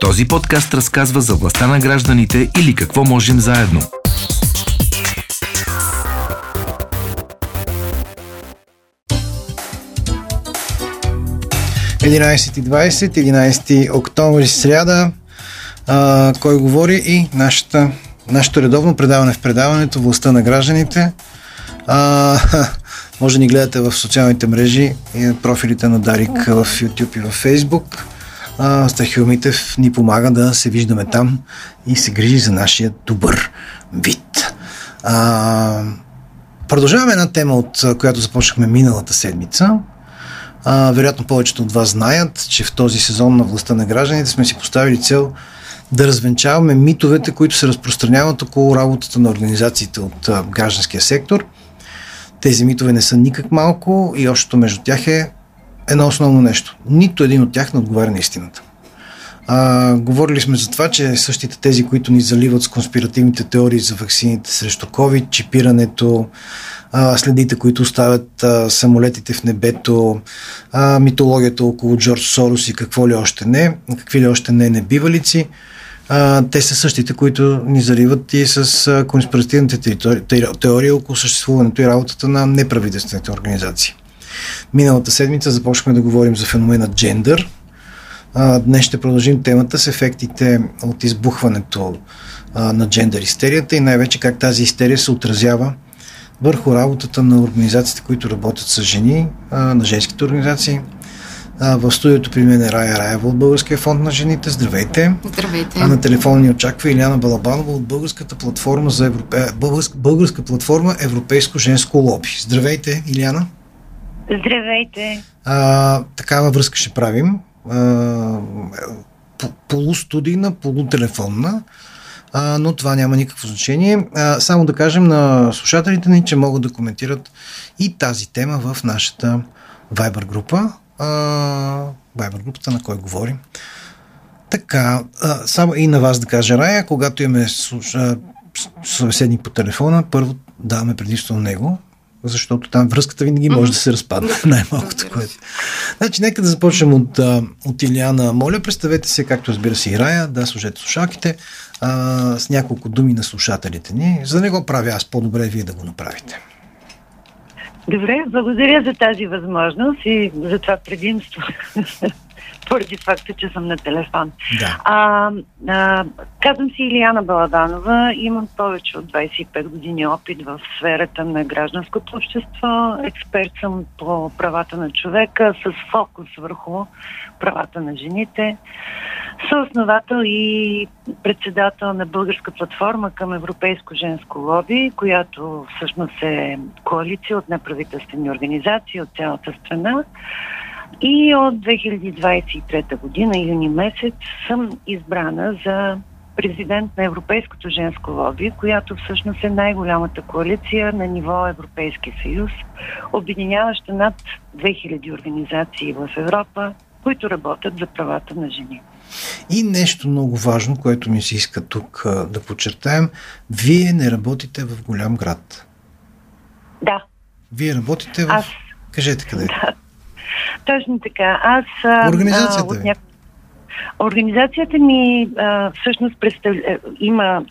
Този подкаст разказва за властта на гражданите или какво можем заедно. и 11 октомври сряда. А, кой говори и нашата, нашето редовно предаване в предаването Властта на гражданите. А, може да ни гледате в социалните мрежи и профилите на Дарик в YouTube и в Facebook. Стахил Митев ни помага да се виждаме там и се грижи за нашия добър вид. А, продължаваме една тема, от която започнахме миналата седмица. А, вероятно повечето от вас знаят, че в този сезон на властта на гражданите сме си поставили цел да развенчаваме митовете, които се разпространяват около работата на организациите от а, гражданския сектор. Тези митове не са никак малко и общото между тях е едно основно нещо. Нито един от тях не отговаря на истината. А, говорили сме за това, че същите тези, които ни заливат с конспиративните теории за вакцините срещу COVID, чипирането, а, следите, които оставят а, самолетите в небето, а, митологията около Джордж Сорос и какво ли още не, какви ли още не небивалици, а, те са същите, които ни заливат и с а, конспиративните теории около съществуването и работата на неправителствените организации. Миналата седмица започнахме да говорим за феномена джендър. Днес ще продължим темата с ефектите от избухването на джендър истерията и най-вече как тази истерия се отразява върху работата на организациите, които работят с жени, на женските организации. В студиото при мен е Рая Раева от Българския фонд на жените. Здравейте! Здравейте! А на телефона ни очаква Иляна Балабанова от Българската платформа за Европе... Българска, Българска платформа Европейско женско лоби. Здравейте, Иляна! Здравейте! А, такава връзка ще правим. А, полустудийна, полутелефонна, а, но това няма никакво значение. А, само да кажем на слушателите ни, че могат да коментират и тази тема в нашата Viber група. А, Viber групата, на кой говорим. Така, а, само и на вас да кажа, Рая, когато имаме събеседник по телефона, първо даваме предимство на него, защото там връзката винаги може да се разпадне, най-малкото което. Значи, нека да започнем от, от Илиана. Моля, представете се, както разбира се и Рая, да служете слушалките, а, с няколко думи на слушателите ни, за да не го правя аз, по-добре вие да го направите. Добре, благодаря за тази възможност и за това предимство поради факта, че съм на телефон. Да. А, а, казвам си Илияна Баладанова, имам повече от 25 години опит в сферата на гражданското общество. Експерт съм по правата на човека с фокус върху правата на жените. Съосновател и председател на българска платформа към Европейско женско лоби, която всъщност е коалиция от неправителствени организации от цялата страна. И от 2023 година, юни месец, съм избрана за президент на Европейското женско лоби, която всъщност е най-голямата коалиция на ниво Европейски съюз, обединяваща над 2000 организации в Европа, които работят за правата на жени. И нещо много важно, което ми се иска тук да подчертаем, вие не работите в голям град. Да. Вие работите в... Аз... Кажете къде. Да. Точно така. Аз... Организацията а, от ня... Организацията ми а, всъщност представ... Е, има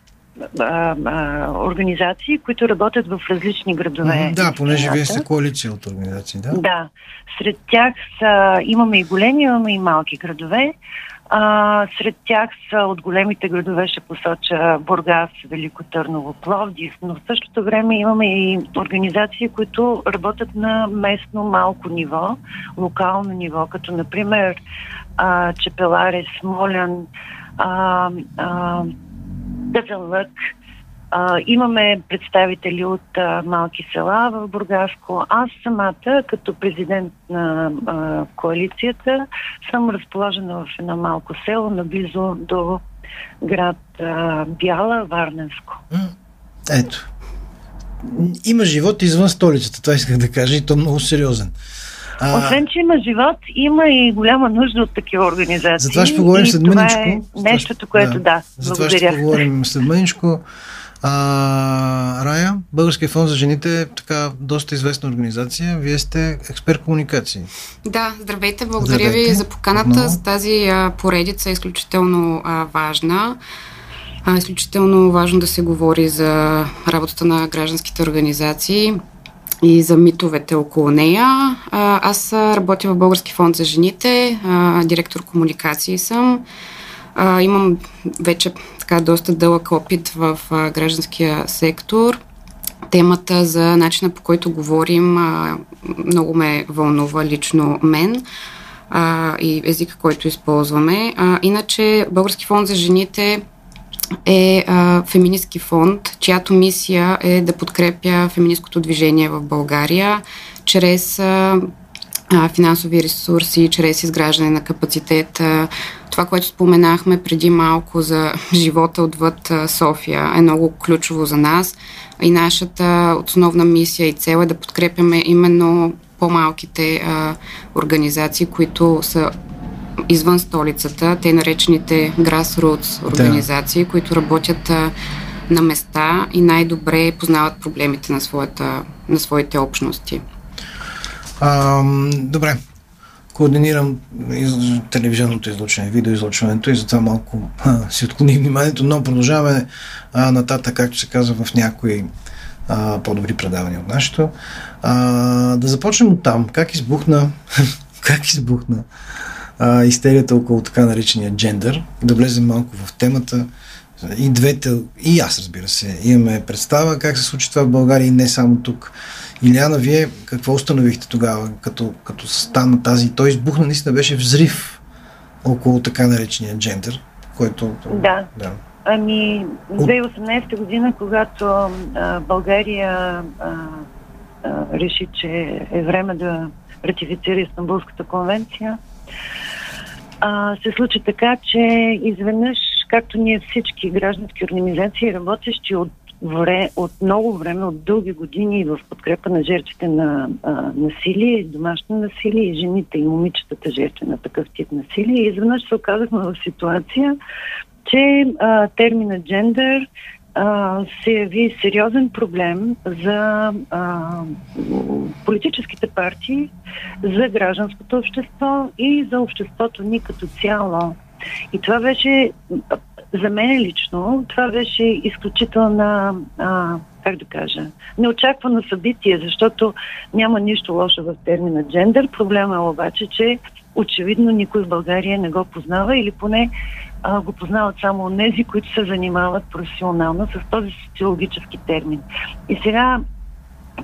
а, а, организации, които работят в различни градове. Да, понеже вие сте коалиция от организации, да? Да. Сред тях са, имаме и големи, имаме и малки градове. А, сред тях са от големите градове ще посоча Бургас, Велико Търново, Пловдив, но в същото време имаме и организации, които работят на местно малко ниво, локално ниво, като например а, Чепеларе, Смолян, а, а, Дъзълък, а, имаме представители от а, малки села в Бургаско. Аз самата, като президент на а, коалицията, съм разположена в едно малко село, наблизо до град а, Бяла, Варненско. Ето. Има живот извън столицата, това исках да кажа и то много сериозен. А... Освен, че има живот, има и голяма нужда от такива организации. За това ще поговорим след мъничко. Е нещото, което да, да За това ще поговорим след мъничко. А, Рая, Българския фонд за жените е така доста известна организация. Вие сте експерт комуникации. Да, здравейте. Благодаря здравейте. ви за поканата. Отново. За тази а, поредица е изключително а, важна. А, изключително важно да се говори за работата на гражданските организации и за митовете около нея. А, аз работя в Български фонд за жените, а, директор комуникации съм. А, имам вече така доста дълъг опит в а, гражданския сектор. Темата за начина по който говорим а, много ме вълнува лично мен а, и езика, който използваме. А, иначе Български фонд за жените е а, феминистки фонд, чиято мисия е да подкрепя феминистското движение в България чрез а, финансови ресурси, чрез изграждане на капацитет. Това, което споменахме преди малко за живота отвъд София е много ключово за нас и нашата основна мисия и цел е да подкрепяме именно по-малките а, организации, които са извън столицата, те наречените grassroots организации, да. които работят а, на места и най-добре познават проблемите на, своята, на своите общности. А, добре. Координирам из... телевизионното излучване, видеоизлучването и затова малко а, си отклони вниманието, но продължаваме а, нататък, както се казва в някои а, по-добри предавания от нашето. А, да започнем от там. Как избухна, как избухна а, истерията около така наречения джендър, да влезем малко в темата. И двете, и аз разбира се, имаме представа как се случи това в България и не само тук. Иляна, вие какво установихте тогава, като, като стана тази, той избухна, наистина беше взрив около така наречения джендър, който... Да. да. Ами, 2018 година, когато а, България а, а, реши, че е време да ратифицира Истанбулската конвенция, а, се случи така, че изведнъж, както ние всички граждански организации, работещи от вре, от много време, от дълги години в подкрепа на жертвите на а, насилие, домашно насилие и жените и момичетата жертви на такъв тип насилие. И изведнъж се оказахме в ситуация, че а, термина джендър се яви сериозен проблем за а, политическите партии, за гражданското общество и за обществото ни като цяло. И това беше, за мен лично, това беше изключителна, а, как да кажа, неочаквано събитие, защото няма нищо лошо в термина джендър. Проблема е обаче, че очевидно никой в България не го познава или поне а, го познават само тези, които се занимават професионално с този социологически термин. И сега,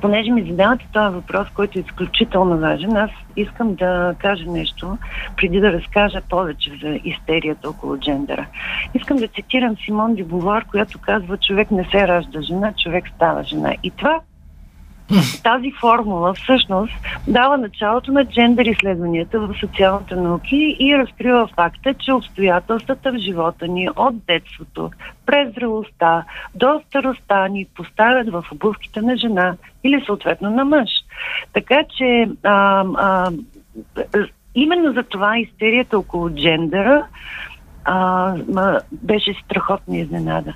понеже ми задавате този въпрос, който е изключително важен, аз искам да кажа нещо, преди да разкажа повече за истерията около джендера. Искам да цитирам Симон Дюбовар, която казва, човек не се ражда жена, човек става жена. И това тази формула всъщност дава началото на джендър изследванията в социалните науки и разкрива факта, че обстоятелствата в живота ни от детството, през зрелостта до старостта ни поставят в обувките на жена или съответно на мъж. Така че а, а, именно за това истерията около джендъра а, беше страхотна изненада.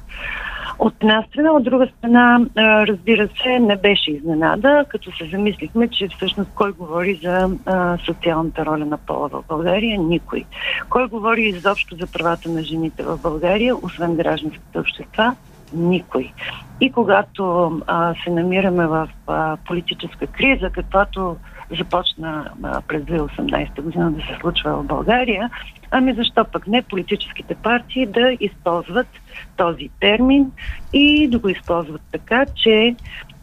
От една страна, от друга страна, разбира се, не беше изненада, като се замислихме, че всъщност кой говори за а, социалната роля на пола в България? Никой. Кой говори изобщо за правата на жените в България, освен гражданските общества? Никой. И когато а, се намираме в а, политическа криза, каквато започна през 2018 година да се случва в България, ами защо пък не политическите партии да използват този термин и да го използват така, че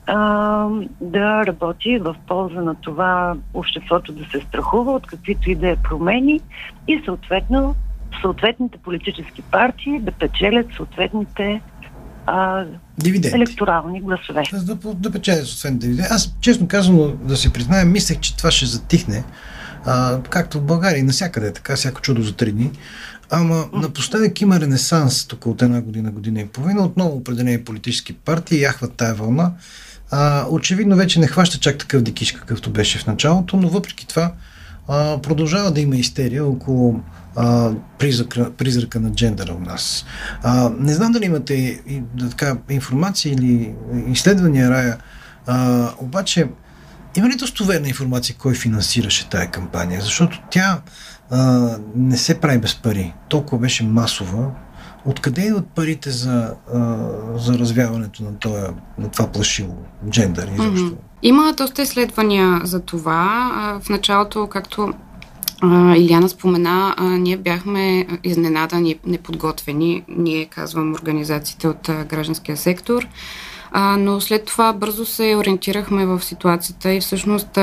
а, да работи в полза на това обществото да се страхува от каквито и да е промени и съответно съответните политически партии да печелят съответните а, дивиденти. електорални гласове. Да, да, да печелят съответните дивиденти. Аз, честно казвам, да си призная, мислех, че това ще затихне. А, както в България и навсякъде, така всяко чудо за три дни. Ама напоследък има ренесанс, тук от една година, година и половина, отново определени политически партии яхват тая вълна. А, очевидно вече не хваща чак такъв дикиш, какъвто беше в началото, но въпреки това продължава да има истерия около а, призрака, призрака на джендъра у нас. А, не знам дали имате и, така, информация или изследвания, Рая, а, обаче има ли достоверна информация кой финансираше тая кампания? Защото тя а, не се прави без пари. Толкова беше масова. Откъде идват парите за, а, за развяването на, това, на това плашило джендър изобщо? Mm-hmm. Има доста изследвания за това. В началото, както а, Иляна спомена, ние бяхме изненадани, неподготвени, ние казвам организациите от гражданския сектор, но след това бързо се ориентирахме в ситуацията и всъщност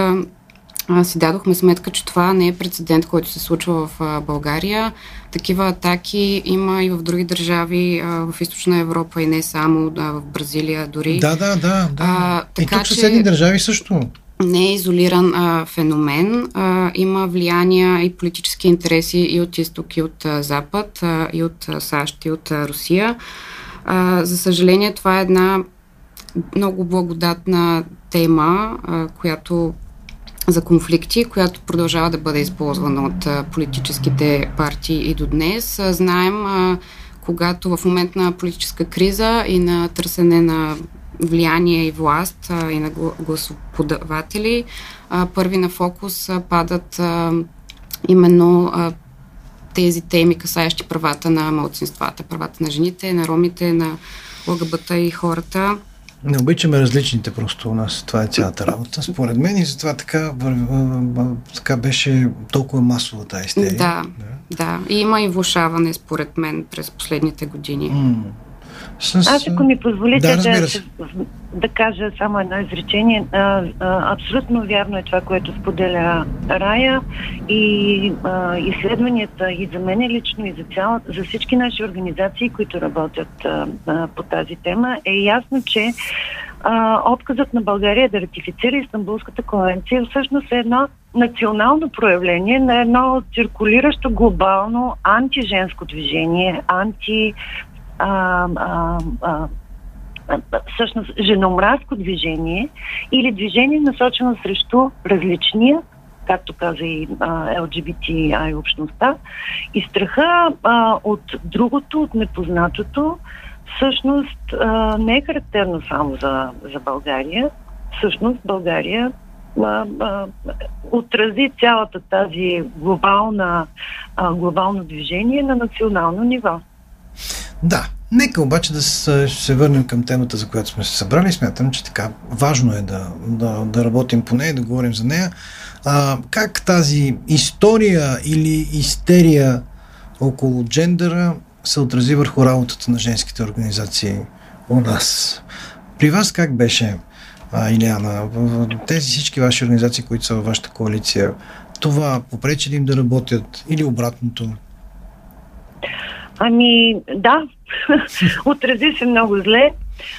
а, си дадохме сметка, че това не е прецедент, който се случва в а, България. Такива атаки има и в други държави а, в Източна Европа и не само, а, в Бразилия дори. Да, да, да. да. А, така, и тук съседни държави също не е изолиран а, феномен. А, има влияния и политически интереси и от изток, и от а, запад, а, и от а, САЩ, и от а, Русия. А, за съжаление, това е една много благодатна тема, а, която за конфликти, която продължава да бъде използвана от политическите партии и до днес. Знаем, когато в момент на политическа криза и на търсене на влияние и власт и на гласоподаватели, първи на фокус падат именно тези теми, касаещи правата на малцинствата, правата на жените, на ромите, на ЛГБТ и хората. Не обичаме различните просто у нас. Това е цялата работа, според мен. И затова така, така беше толкова масова тази истерия. Да, да, да. И има и влушаване, според мен, през последните години. Mm. С... Аз, ако ми позволите да, да, да кажа само едно изречение, а, а, абсолютно вярно е това, което споделя Рая и а, изследванията и за мен лично и за, цял, за всички наши организации, които работят а, а, по тази тема, е ясно, че а, отказът на България да ратифицира Истанбулската конвенция всъщност е едно национално проявление на едно циркулиращо глобално антиженско движение, анти а, а, а, всъщност женомразко движение или движение насочено срещу различния, както каза и LGBTI общността, и страха а, от другото, от непознатото, всъщност а, не е характерно само за, за България. Всъщност България отрази цялата тази глобална, а, глобално движение на национално ниво. Да, нека обаче да се, върнем към темата, за която сме се събрали. Смятам, че така важно е да, да, да работим по нея и да говорим за нея. А, как тази история или истерия около джендъра се отрази върху работата на женските организации у нас? При вас как беше, а, Илиана? Тези всички ваши организации, които са във вашата коалиция, това попречи ли им да работят или обратното? Ами, да, отрази се много зле.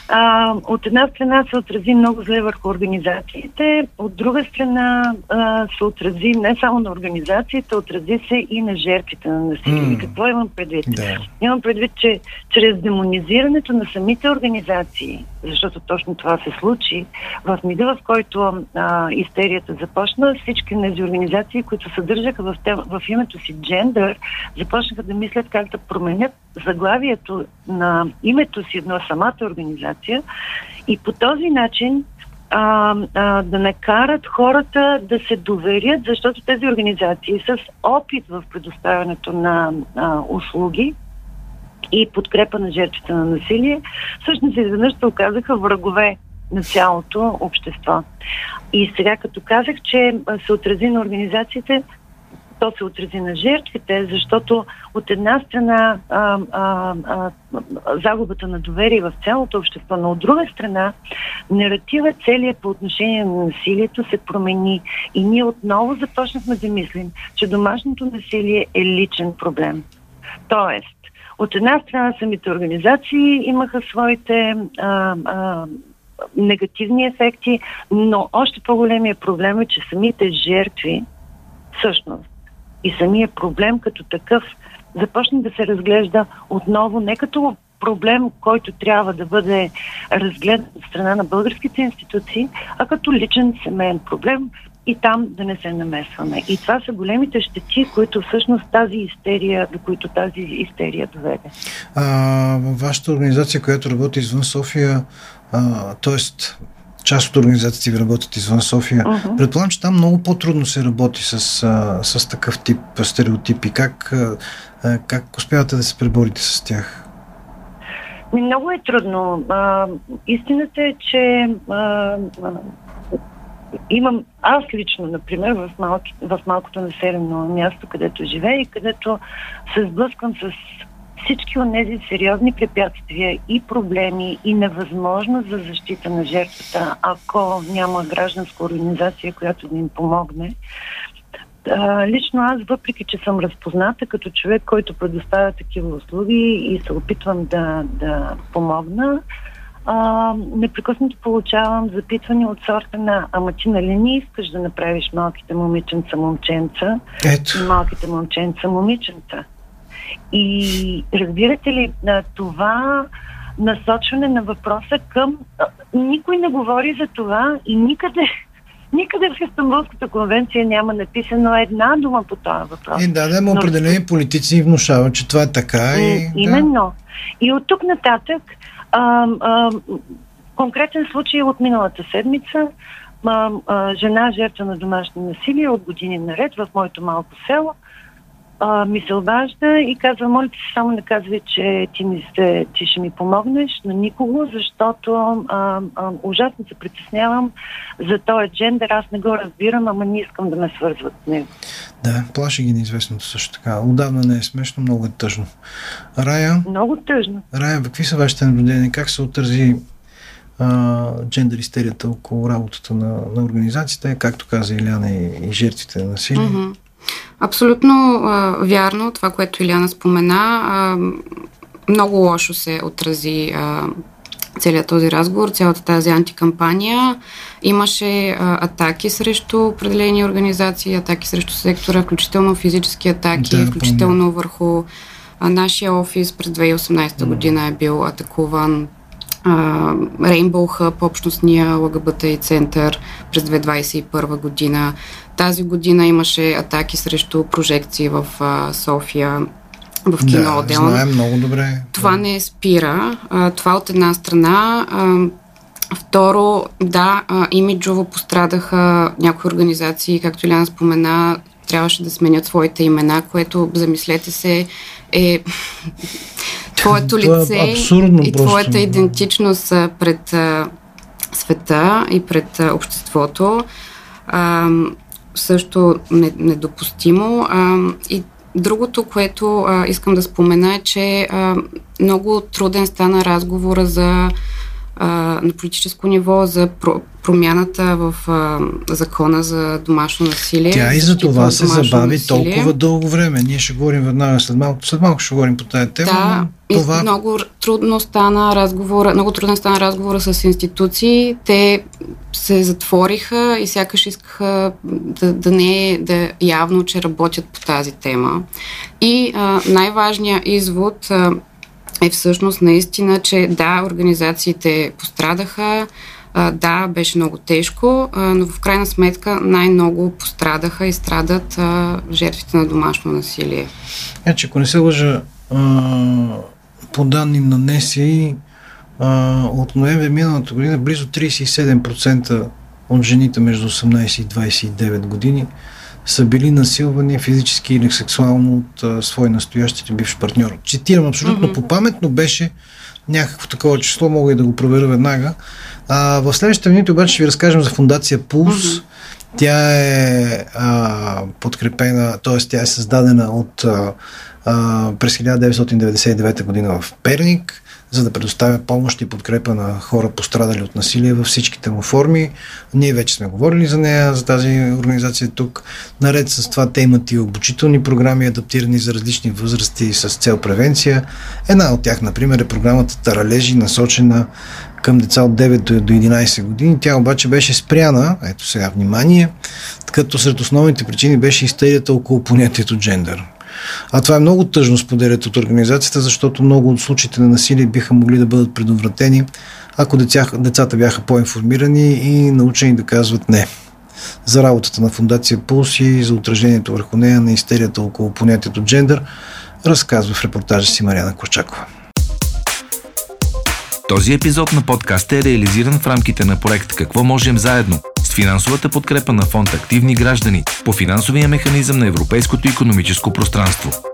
А, от една страна се отрази много зле върху организациите, от друга страна а, се отрази не само на организациите, отрази се и на жертвите на насилие. Mm. Какво имам предвид? Да. Имам предвид, че чрез демонизирането на самите организации, защото точно това се случи, в мига, в който а, истерията започна, всички тези организации, които съдържаха в, тем, в името си джендър, започнаха да мислят как да променят заглавието на името си на самата организация и по този начин а, а, да накарат хората да се доверят, защото тези организации с опит в предоставянето на а, услуги и подкрепа на жертвите на насилие, всъщност изведнъж се оказаха врагове на цялото общество. И сега като казах, че се отрази на организациите, то се отрази на жертвите, защото от една страна а, а, а, загубата на доверие в цялото общество, но от друга страна наратива целият по отношение на насилието се промени и ние отново започнахме да мислим, че домашното насилие е личен проблем. Тоест, от една страна самите организации имаха своите а, а, негативни ефекти, но още по-големия проблем е, че самите жертви всъщност и самия проблем като такъв започне да се разглежда отново не като проблем, който трябва да бъде разгледан от страна на българските институции, а като личен семейен проблем, и там да не се намесваме. И това са големите щети, които всъщност тази истерия, до които тази истерия доведе. А, вашата организация, която работи извън София, т.е. част от организациите ви работят извън София. Uh-huh. Предполагам, че там много по-трудно се работи с, а, с такъв тип стереотипи. Как, а, как успявате да се преборите с тях? Много е трудно. А, истината е, че а, имам аз лично, например, в, малки, в малкото населено място, където живея и където се сблъсквам с всички от тези сериозни препятствия и проблеми и невъзможност за защита на жертвата, ако няма гражданска организация, която да им помогне. А, лично аз, въпреки че съм разпозната като човек, който предоставя такива услуги и се опитвам да, да помогна, а, непрекъснато получавам запитвания от сорта на ама ти нали не искаш да направиш малките момиченца момченца Ето. и малките момченца момиченца. И разбирате ли, това насочване на въпроса към... Никой не говори за това и никъде Никъде в Истанбулската конвенция няма написано една дума по този въпрос. И да, да, но определени политици внушават, че това е така. И, именно. Да. И от тук нататък, а, а, конкретен случай от миналата седмица, а, а, жена жертва на домашно насилие от години наред в моето малко село, а, ми се обажда и казва, моля ти се само не казвай, че ти, ми се, ти ще ми помогнеш на никого, защото а, а, ужасно се притеснявам за този джендер. Аз не го разбирам, ама не искам да ме свързват с него. Да, плаши ги неизвестното също така. Отдавна не е смешно, много е тъжно. Рая? Много тъжно. Рая, какви са вашите наблюдения? Как се отрази а, джендер истерията около работата на, на организацията, както каза Иляна и, и жертвите на насилие? Mm-hmm. Абсолютно а, вярно това, което Иляна спомена. А, много лошо се отрази а, целият този разговор, цялата тази антикампания. Имаше а, атаки срещу определени организации, атаки срещу сектора, включително физически атаки, да, включително помня. върху а, нашия офис през 2018 година е бил атакуван. Uh, Rainbow Hub, общностния ЛГБТ център през 2021 година. Тази година имаше атаки срещу прожекции в а, София в кино да, Одеон. знаем много добре. Това не спира. А, това от една страна. А, второ, да, а, имиджово пострадаха някои организации, както Иляна спомена, трябваше да сменят своите имена, което, замислете се, е твоето е лице е и твоята просто. идентичност пред а, света и пред а, обществото. А, също недопустимо. А, и другото, което а, искам да спомена е, че а, много труден стана разговора за а, на политическо ниво за про, промяната в а, закона за домашно насилие. Тя и за това се забави насилие. толкова дълго време. Ние ще говорим веднага след малко. След малко ще говорим по тази тема. Да, това... много трудно стана разговора, много трудно стана разговора с институции. Те се затвориха и сякаш искаха да, да не е да явно, че работят по тази тема. И а, най-важният извод а, е всъщност наистина, че да, организациите пострадаха, а, да, беше много тежко, а, но в крайна сметка най-много пострадаха и страдат а, жертвите на домашно насилие. Е, че ако не се лъжа, а, по данни на НЕСИ, а, от ноември миналата година близо 37% от жените между 18 и 29 години са били насилвани физически или сексуално от а, свой настоящите бивш партньор. Цитирам абсолютно mm-hmm. по памет, но беше някакво такова число, мога и да го проверя веднага. А, в следващите минути обаче ще ви разкажем за фундация Пулс. Mm-hmm. Тя е а, подкрепена, т.е. тя е създадена от а, а, през 1999 година в Перник за да предоставя помощ и подкрепа на хора пострадали от насилие във всичките му форми. Ние вече сме говорили за нея, за тази организация тук. Наред с това те имат и обучителни програми, адаптирани за различни възрасти с цел превенция. Една от тях, например, е програмата Таралежи, насочена към деца от 9 до 11 години. Тя обаче беше спряна, ето сега внимание, като сред основните причини беше истерията около понятието джендър. А това е много тъжно, споделят от организацията, защото много от случаите на насилие биха могли да бъдат предотвратени, ако деца, децата бяха по-информирани и научени да казват не. за работата на Фундация Пулс и за отражението върху нея на истерията около понятието джендър, разказва в репортажа си Мариана Корчакова. Този епизод на подкаст е реализиран в рамките на проект Какво можем заедно финансовата подкрепа на фонд Активни граждани по финансовия механизъм на Европейското економическо пространство.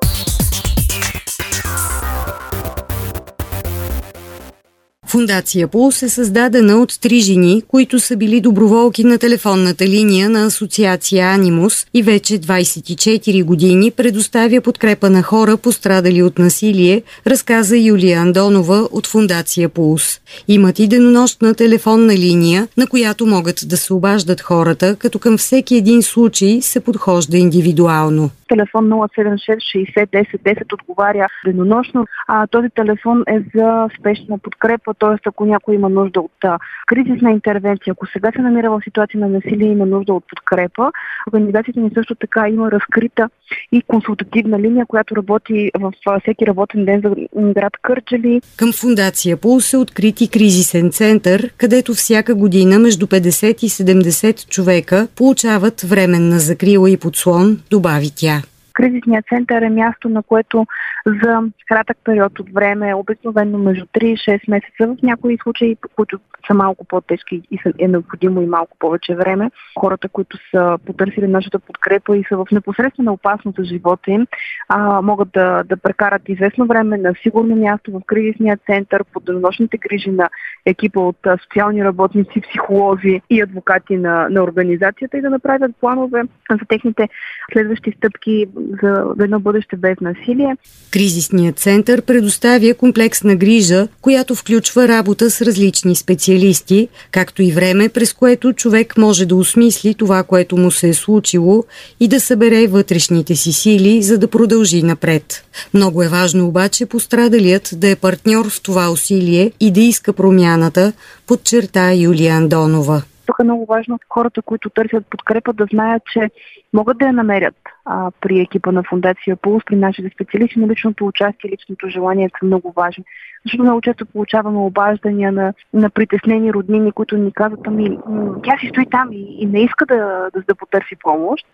Фундация Пулс е създадена от три жени, които са били доброволки на телефонната линия на Асоциация Анимус и вече 24 години предоставя подкрепа на хора, пострадали от насилие, разказа Юлия Андонова от Фундация Пулс. Имат и денонощна телефонна линия, на която могат да се обаждат хората, като към всеки един случай се подхожда индивидуално телефон 076 60 10 10 отговаря денонощно. А, този телефон е за спешна подкрепа, т.е. ако някой има нужда от а, кризисна интервенция, ако сега се намира в ситуация на насилие и има нужда от подкрепа, организацията ни също така има разкрита и консултативна линия, която работи в всеки работен ден за град Кърджали. Към фундация Пулс е открит и кризисен център, където всяка година между 50 и 70 човека получават временна закрила и подслон, добави тя. Кризисният център е място, на което за кратък период от време, обикновено между 3 и 6 месеца, в някои случаи, които са малко по-тежки и е необходимо и малко повече време, хората, които са потърсили нашата подкрепа и са в непосредствена опасност за живота им, а, могат да, да прекарат известно време на сигурно място в кризисния център, под денонощните грижи на екипа от социални работници, психолози и адвокати на, на организацията и да направят планове за техните следващи стъпки за едно бъдеще без насилие. Кризисният център предоставя комплексна грижа, която включва работа с различни специалисти, както и време, през което човек може да осмисли това, което му се е случило и да събере вътрешните си сили, за да продължи напред. Много е важно обаче пострадалият да е партньор в това усилие и да иска промяната, подчерта Юлия Андонова. Тук е много важно хората, които търсят подкрепа, да знаят, че могат да я намерят а, при екипа на Фундация Пулс, при нашите специалисти, но личното участие, личното желание са много важни. Защото много често получаваме обаждания на, на притеснени роднини, които ни казват, ами тя си стои там и, и не иска да, да, да потърси помощ.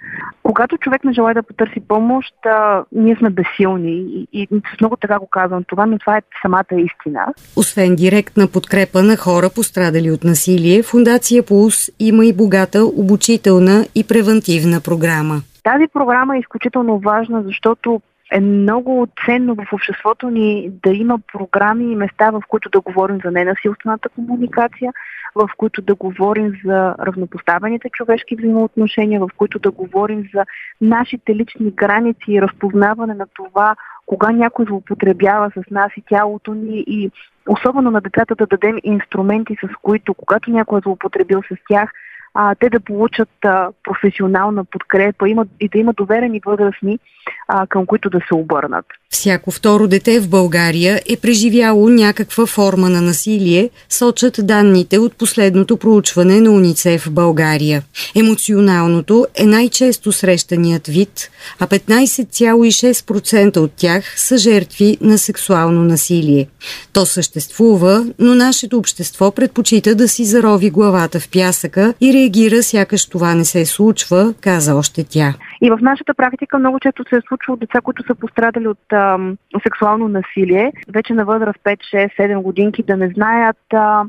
Когато човек не желая да потърси помощ, а, ние сме безсилни и, и, и с много така го казвам това, но това е самата истина. Освен директна подкрепа на хора, пострадали от насилие, Фундация Пулс има и богата обучителна и превентивна програма. Тази програма е изключително важна, защото е много ценно в обществото ни да има програми и места, в които да говорим за ненасилствената комуникация, в които да говорим за равнопоставените човешки взаимоотношения, в които да говорим за нашите лични граници и разпознаване на това, кога някой злоупотребява с нас и тялото ни и особено на децата да дадем инструменти, с които, когато някой е злоупотребил с тях, а, те да получат а, професионална подкрепа има, и да има доверени възрастни, а, към които да се обърнат. Всяко второ дете в България е преживяло някаква форма на насилие, сочат данните от последното проучване на УНИЦЕФ в България. Емоционалното е най-често срещаният вид, а 15,6% от тях са жертви на сексуално насилие. То съществува, но нашето общество предпочита да си зарови главата в пясъка и реагира сякаш това не се случва, каза още тя. И в нашата практика много често се е случвало деца, които са пострадали от а, сексуално насилие, вече на възраст 5, 6, 7 годинки, да не знаят а,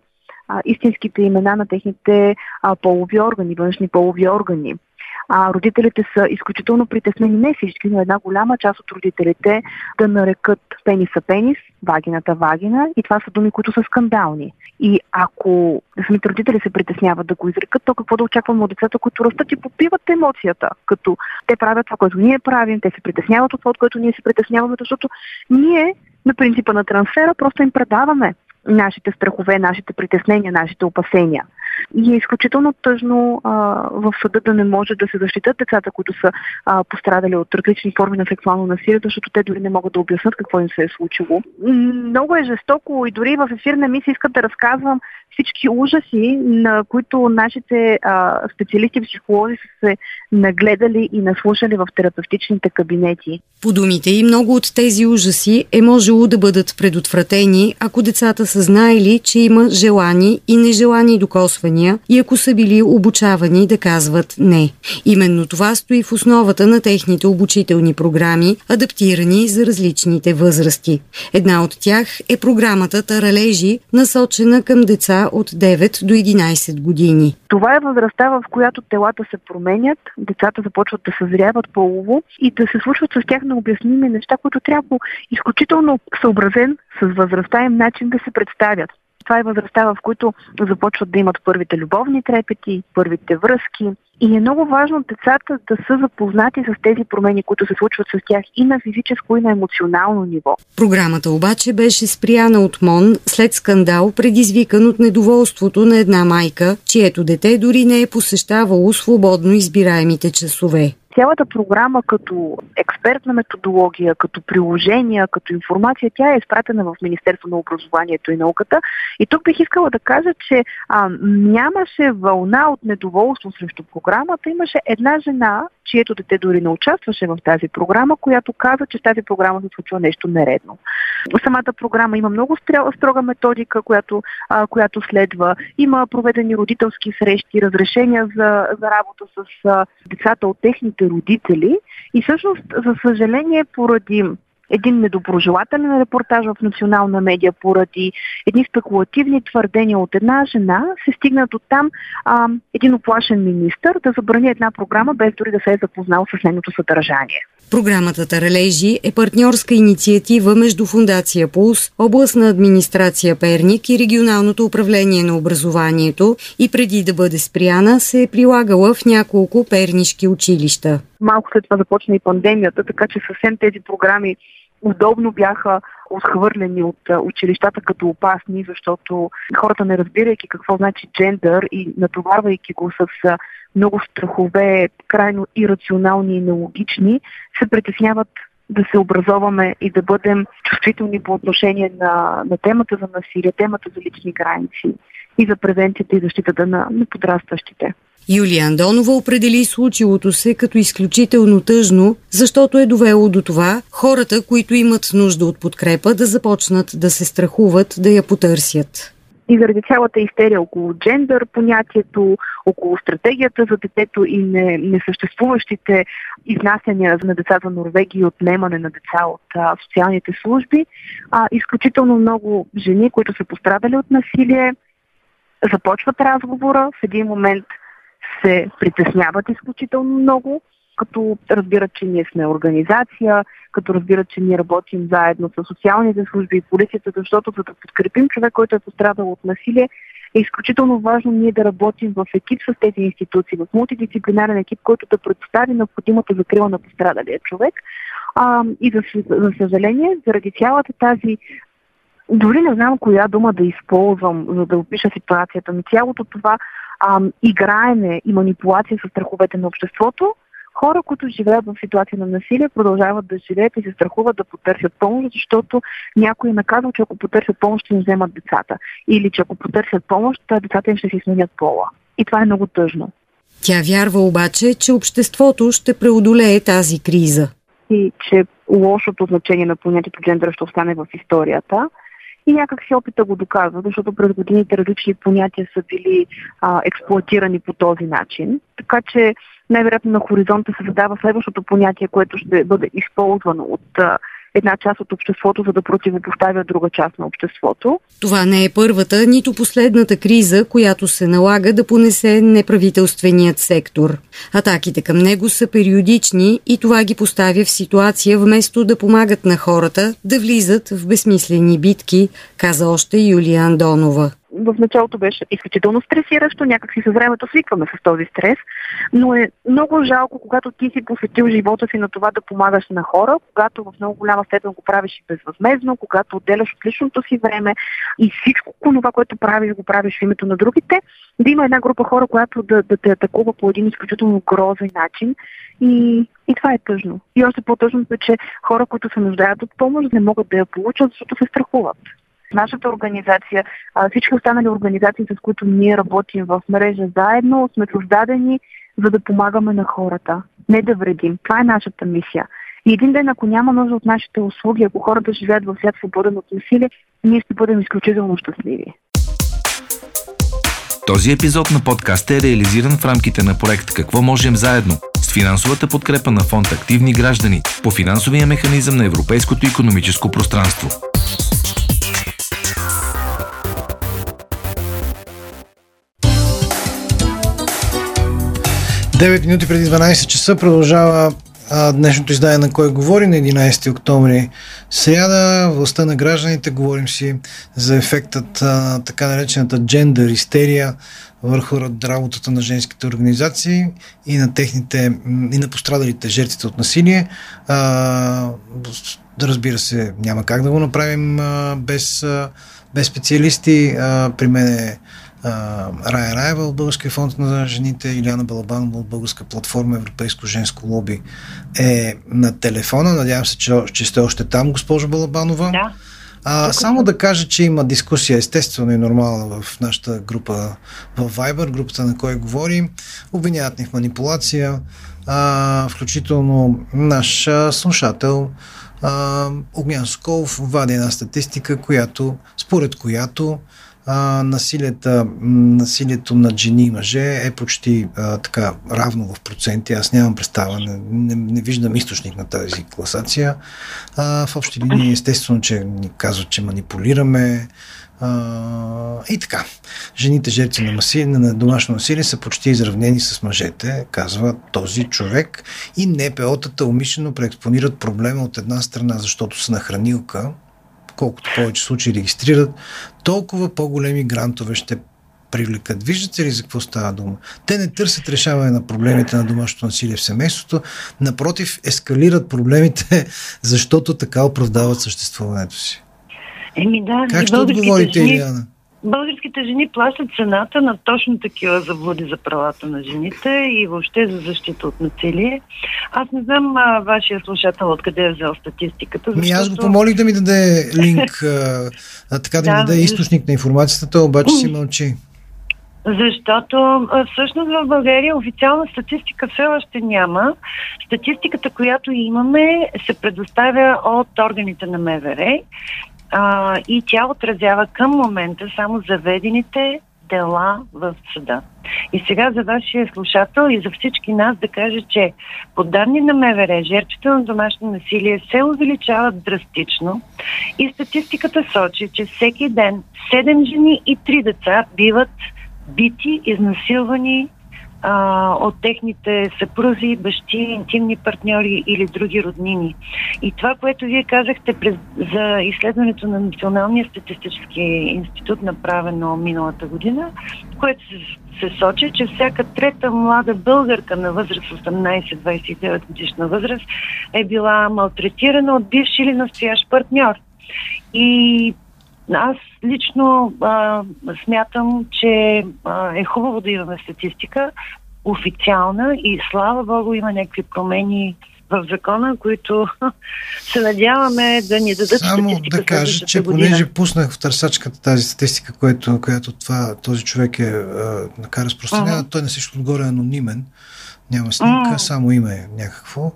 а, истинските имена на техните а, полови органи, външни полови органи а, родителите са изключително притеснени, не всички, но една голяма част от родителите да нарекат пениса пенис, вагината вагина и това са думи, които са скандални. И ако самите родители се притесняват да го изрекат, то какво да очакваме от децата, които растат и попиват емоцията, като те правят това, което ние правим, те се притесняват от това, от което ние се притесняваме, защото ние на принципа на трансфера просто им предаваме нашите страхове, нашите притеснения, нашите опасения. И е изключително тъжно а, в съда да не може да се защитат децата, които са а, пострадали от различни форми на сексуално насилие, защото те дори не могат да обяснат какво им се е случило. Много е жестоко и дори в ефирна мисия искат да разказвам всички ужаси, на които нашите а, специалисти психолози са се нагледали и наслушали в терапевтичните кабинети. По думите и много от тези ужаси е можело да бъдат предотвратени, ако децата са знаели, че има желани и нежелани докосвания запитвания и ако са били обучавани да казват не. Именно това стои в основата на техните обучителни програми, адаптирани за различните възрасти. Една от тях е програмата Таралежи, насочена към деца от 9 до 11 години. Това е възрастта, в която телата се променят, децата започват да съзряват полово и да се случват с тях необясними неща, които трябва изключително съобразен с възрастта им начин да се представят. Това е възрастта, в които започват да имат първите любовни трепети, първите връзки. И е много важно децата да са запознати с тези промени, които се случват с тях и на физическо, и на емоционално ниво. Програмата обаче беше спряна от МОН след скандал, предизвикан от недоволството на една майка, чието дете дори не е посещавало свободно избираемите часове цялата програма като експертна методология, като приложения, като информация, тя е изпратена в Министерство на образованието и науката. И тук бих искала да кажа, че а, нямаше вълна от недоволство срещу програмата. Имаше една жена, чието дете дори не участваше в тази програма, която каза, че тази програма се случва нещо нередно. Самата програма има много строга методика, която, а, която следва. Има проведени родителски срещи, разрешения за, за работа с а, децата от техните родители. И всъщност, за съжаление, поради един недоброжелателен репортаж в национална медия поради едни спекулативни твърдения от една жена, се стигна до там а, един оплашен министр да забрани една програма, без дори да се е запознал с нейното съдържание. Програмата Таралежи е партньорска инициатива между Фундация Пулс, областна администрация Перник и регионалното управление на образованието и преди да бъде спряна се е прилагала в няколко пернишки училища. Малко след това започна и пандемията, така че съвсем тези програми удобно бяха отхвърлени от училищата като опасни, защото хората не разбирайки какво значи джендър и натоварвайки го с много страхове, крайно ирационални и нелогични, се притесняват да се образоваме и да бъдем чувствителни по отношение на, на темата за насилие, темата за лични граници и за превенцията и защитата на, на подрастващите. Юлия Андонова определи случилото се като изключително тъжно, защото е довело до това хората, които имат нужда от подкрепа, да започнат да се страхуват да я потърсят. И заради цялата истерия около джендър понятието, около стратегията за детето и не, несъществуващите изнасяния на деца за Норвегия и отнемане на деца от а, социалните служби, а, изключително много жени, които са пострадали от насилие, започват разговора, в един момент се притесняват изключително много, като разбират, че ние сме организация, като разбират, че ние работим заедно с социалните служби и полицията, защото за да подкрепим човек, който е пострадал от насилие, е изключително важно ние да работим в екип с тези институции, в мултидисциплинарен екип, който да предостави необходимата закрила на пострадалия човек. А, и за, за съжаление, заради цялата тази дори не знам коя дума да използвам, за да опиша ситуацията, но цялото това а, играене и манипулация с страховете на обществото, хора, които живеят в ситуация на насилие, продължават да живеят и се страхуват да потърсят помощ, защото някой е наказал, че ако потърсят помощ, ще им вземат децата. Или че ако потърсят помощ, децата им ще си сменят пола. И това е много тъжно. Тя вярва обаче, че обществото ще преодолее тази криза. И че лошото значение на понятието джендър ще остане в историята и някак си опита го доказва, защото през годините различни понятия са били а, експлуатирани по този начин. Така че най-вероятно на хоризонта се задава следващото понятие, което ще бъде използвано от а, една част от обществото, за да противопоставя друга част на обществото. Това не е първата, нито последната криза, която се налага да понесе неправителственият сектор. Атаките към него са периодични и това ги поставя в ситуация вместо да помагат на хората да влизат в безсмислени битки, каза още Юлия Андонова в началото беше изключително стресиращо, някак си с времето свикваме с този стрес, но е много жалко, когато ти си посветил живота си на това да помагаш на хора, когато в много голяма степен го правиш и безвъзмезно, когато отделяш от личното си време и всичко това, което правиш, го правиш в името на другите, да има една група хора, която да, да те атакува по един изключително грозен начин и, и това е тъжно. И още по-тъжното е, че хора, които се нуждаят от помощ, не могат да я получат, защото се страхуват нашата организация, всички останали организации, с които ние работим в мрежа заедно, сме създадени за да помагаме на хората, не да вредим. Това е нашата мисия. И един ден, ако няма нужда от нашите услуги, ако хората живеят в свят свободен от насилие, ние ще бъдем изключително щастливи. Този епизод на подкаста е реализиран в рамките на проект Какво можем заедно с финансовата подкрепа на фонд Активни граждани по финансовия механизъм на Европейското економическо пространство. 9 минути преди 12 часа продължава а, днешното издание на Кой говори на 11 октомври сряда. Властта на гражданите говорим си за ефектът а, така наречената джендър истерия върху работата на женските организации и на техните и на пострадалите жертвите от насилие. А, разбира се, няма как да го направим а, без, а, без специалисти. А, при мен е Рая Раева от Българския фонд на жените, Иляна Балабанова от Българска платформа Европейско женско лоби е на телефона. Надявам се, че, че сте още там, госпожо Балабанова. Да. А, само да кажа, че има дискусия естествено и нормална в нашата група в Viber, групата на кой говорим. Обвиняват ни в манипулация, а, включително наш слушател а, Огнян Соколов вади една статистика, която, според която а, насилието, на жени и мъже е почти а, така равно в проценти. Аз нямам представа, не, не, не виждам източник на тази класация. А, в общи линии, естествено, че ни казват, че манипулираме. А, и така. Жените жертви на, насилие, на домашно насилие са почти изравнени с мъжете, казва този човек. И НПО-тата умишлено преекспонират проблема от една страна, защото са на хранилка, колкото повече случаи регистрират, толкова по-големи грантове ще привлекат. Виждате ли за какво става дума? Те не търсят решаване на проблемите на домашното насилие в семейството, напротив, ескалират проблемите, защото така оправдават съществуването си. Еми да, как ще отговорите, жени... Илиана? Българските жени плащат цената на точно такива заблуди за правата на жените и въобще за защита от насилие. Аз не знам а, вашия слушател откъде е взел статистиката. Защото... Ми аз го помолих да ми даде линк, а, а, така да, да ми даде източник на информацията, той обаче си мълчи. Защото всъщност в България официална статистика все още няма. Статистиката, която имаме, се предоставя от органите на МВР а, и тя отразява към момента само заведените дела в съда. И сега за вашия слушател и за всички нас да кажа, че по данни на МВР, жертвите на домашно насилие се увеличават драстично и статистиката сочи, че всеки ден 7 жени и 3 деца биват бити, изнасилвани а, от техните съпрузи, бащи, интимни партньори или други роднини. И това, което вие казахте през, за изследването на Националния статистически институт, направено миналата година, което се, се сочи, че всяка трета млада българка на възраст 18-29 годишна възраст е била малтретирана от бивши или настоящ партньор. И аз лично а, смятам, че а, е хубаво да имаме статистика официална и слава Богу има някакви промени в закона, които се надяваме да ни дадат Само да кажа, че година. понеже пуснах в търсачката тази статистика, която, която това, този човек е така разпространява, uh-huh. той на всичко отгоре е анонимен. Няма снимка, mm. само име някакво.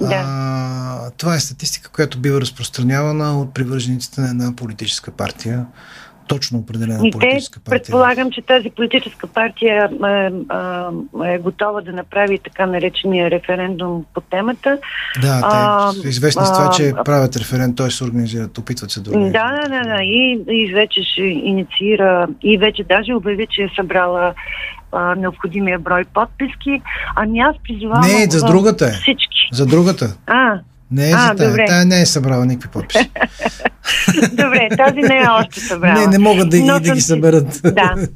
Да. А, това е статистика, която бива разпространявана от привържениците на една политическа партия точно определена и политическа партия. Предполагам, че тази политическа партия е, е, е готова да направи така наречения референдум по темата. Да, те известни с това, че правят референдум, т.е. се организират, опитват се да Да, да, да, да. И, и вече ще инициира, и вече даже обяви, че е събрала а, необходимия брой подписки. Ами аз призовавам... Не, за другата е. Всички. За другата. А, не е а, за тази. Тая не е събрала никакви подписи. добре, тази не е още събрала. Не, не могат да, Но, да ги съберат. да.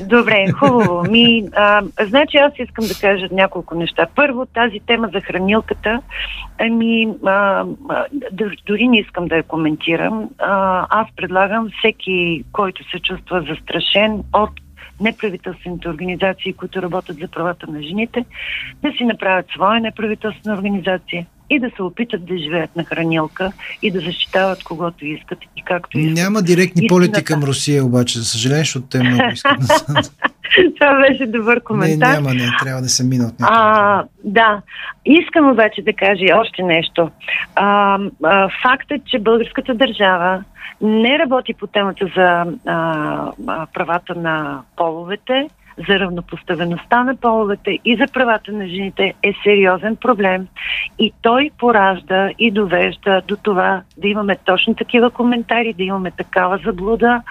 Добре, хубаво. Ми, а, значи аз искам да кажа няколко неща. Първо, тази тема за хранилката, ами, а, дори не искам да я коментирам. А, аз предлагам всеки, който се чувства застрашен от неправителствените организации, които работят за правата на жените, да си направят своя неправителствена организация и да се опитат да живеят на хранилка и да защитават когото искат и както искат. Няма директни полети към Русия, обаче, за съжаление, защото те много искат. Това беше добър коментар. Не, няма, не, трябва да се мина от а, Да. Искам обаче да кажа още нещо. А, а, фактът, че българската държава не работи по темата за а, правата на половете, за равнопоставеността на половете и за правата на жените е сериозен проблем. И той поражда и довежда до това да имаме точно такива коментари, да имаме такава заблуда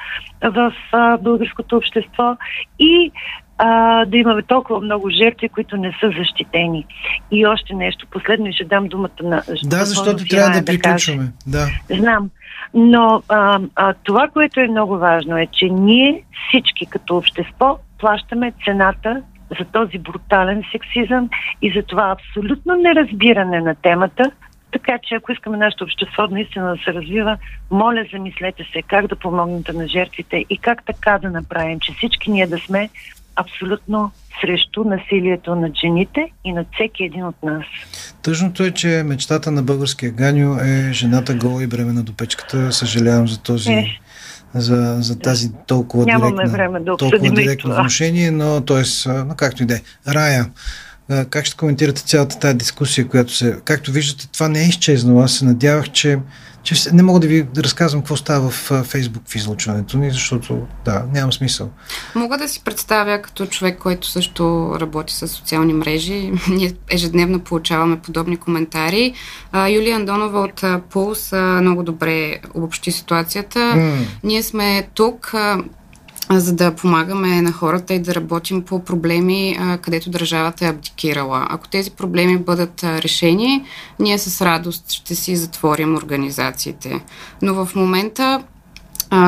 в а, българското общество и а, да имаме толкова много жертви, които не са защитени. И още нещо, последно и ще дам думата на... Да, защото трябва да приключваме. Да, да. Знам. Но а, а, това, което е много важно е, че ние всички като общество плащаме цената за този брутален сексизъм и за това абсолютно неразбиране на темата. Така че ако искаме нашето общество наистина да се развива, моля замислете се как да помогнете на жертвите и как така да направим, че всички ние да сме абсолютно срещу насилието над жените и над всеки един от нас. Тъжното е, че мечтата на българския ганю е жената гола и бремена до печката. Съжалявам за този е за, за тази толкова Нямаме директна, време да толкова директно вношение, но т.е. но както и да е. Рая, как ще коментирате цялата тази дискусия, която се... Както виждате, това не е изчезнало. Аз се надявах, че че не мога да ви разказвам какво става в Фейсбук в излъчването ни, защото да, няма смисъл. Мога да си представя като човек, който също работи с социални мрежи. Ние ежедневно получаваме подобни коментари. Юлия Андонова от Пулс много добре обобщи ситуацията. Mm. Ние сме тук за да помагаме на хората и да работим по проблеми, където държавата е абдикирала. Ако тези проблеми бъдат решени, ние с радост ще си затворим организациите. Но в момента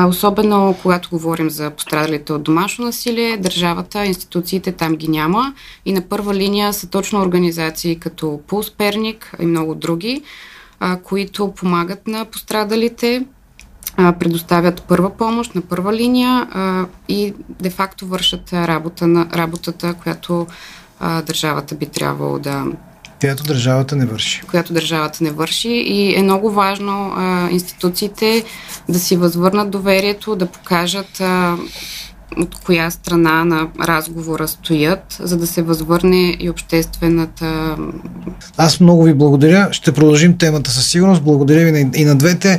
особено когато говорим за пострадалите от домашно насилие, държавата, институциите там ги няма и на първа линия са точно организации като Пулс Перник и много други, които помагат на пострадалите предоставят първа помощ на първа линия а, и де-факто вършат работа на, работата, която а, държавата би трябвало да. Която държавата не върши. Която държавата не върши и е много важно а, институциите да си възвърнат доверието, да покажат а, от коя страна на разговора стоят, за да се възвърне и обществената. Аз много ви благодаря. Ще продължим темата със сигурност. Благодаря ви и на двете.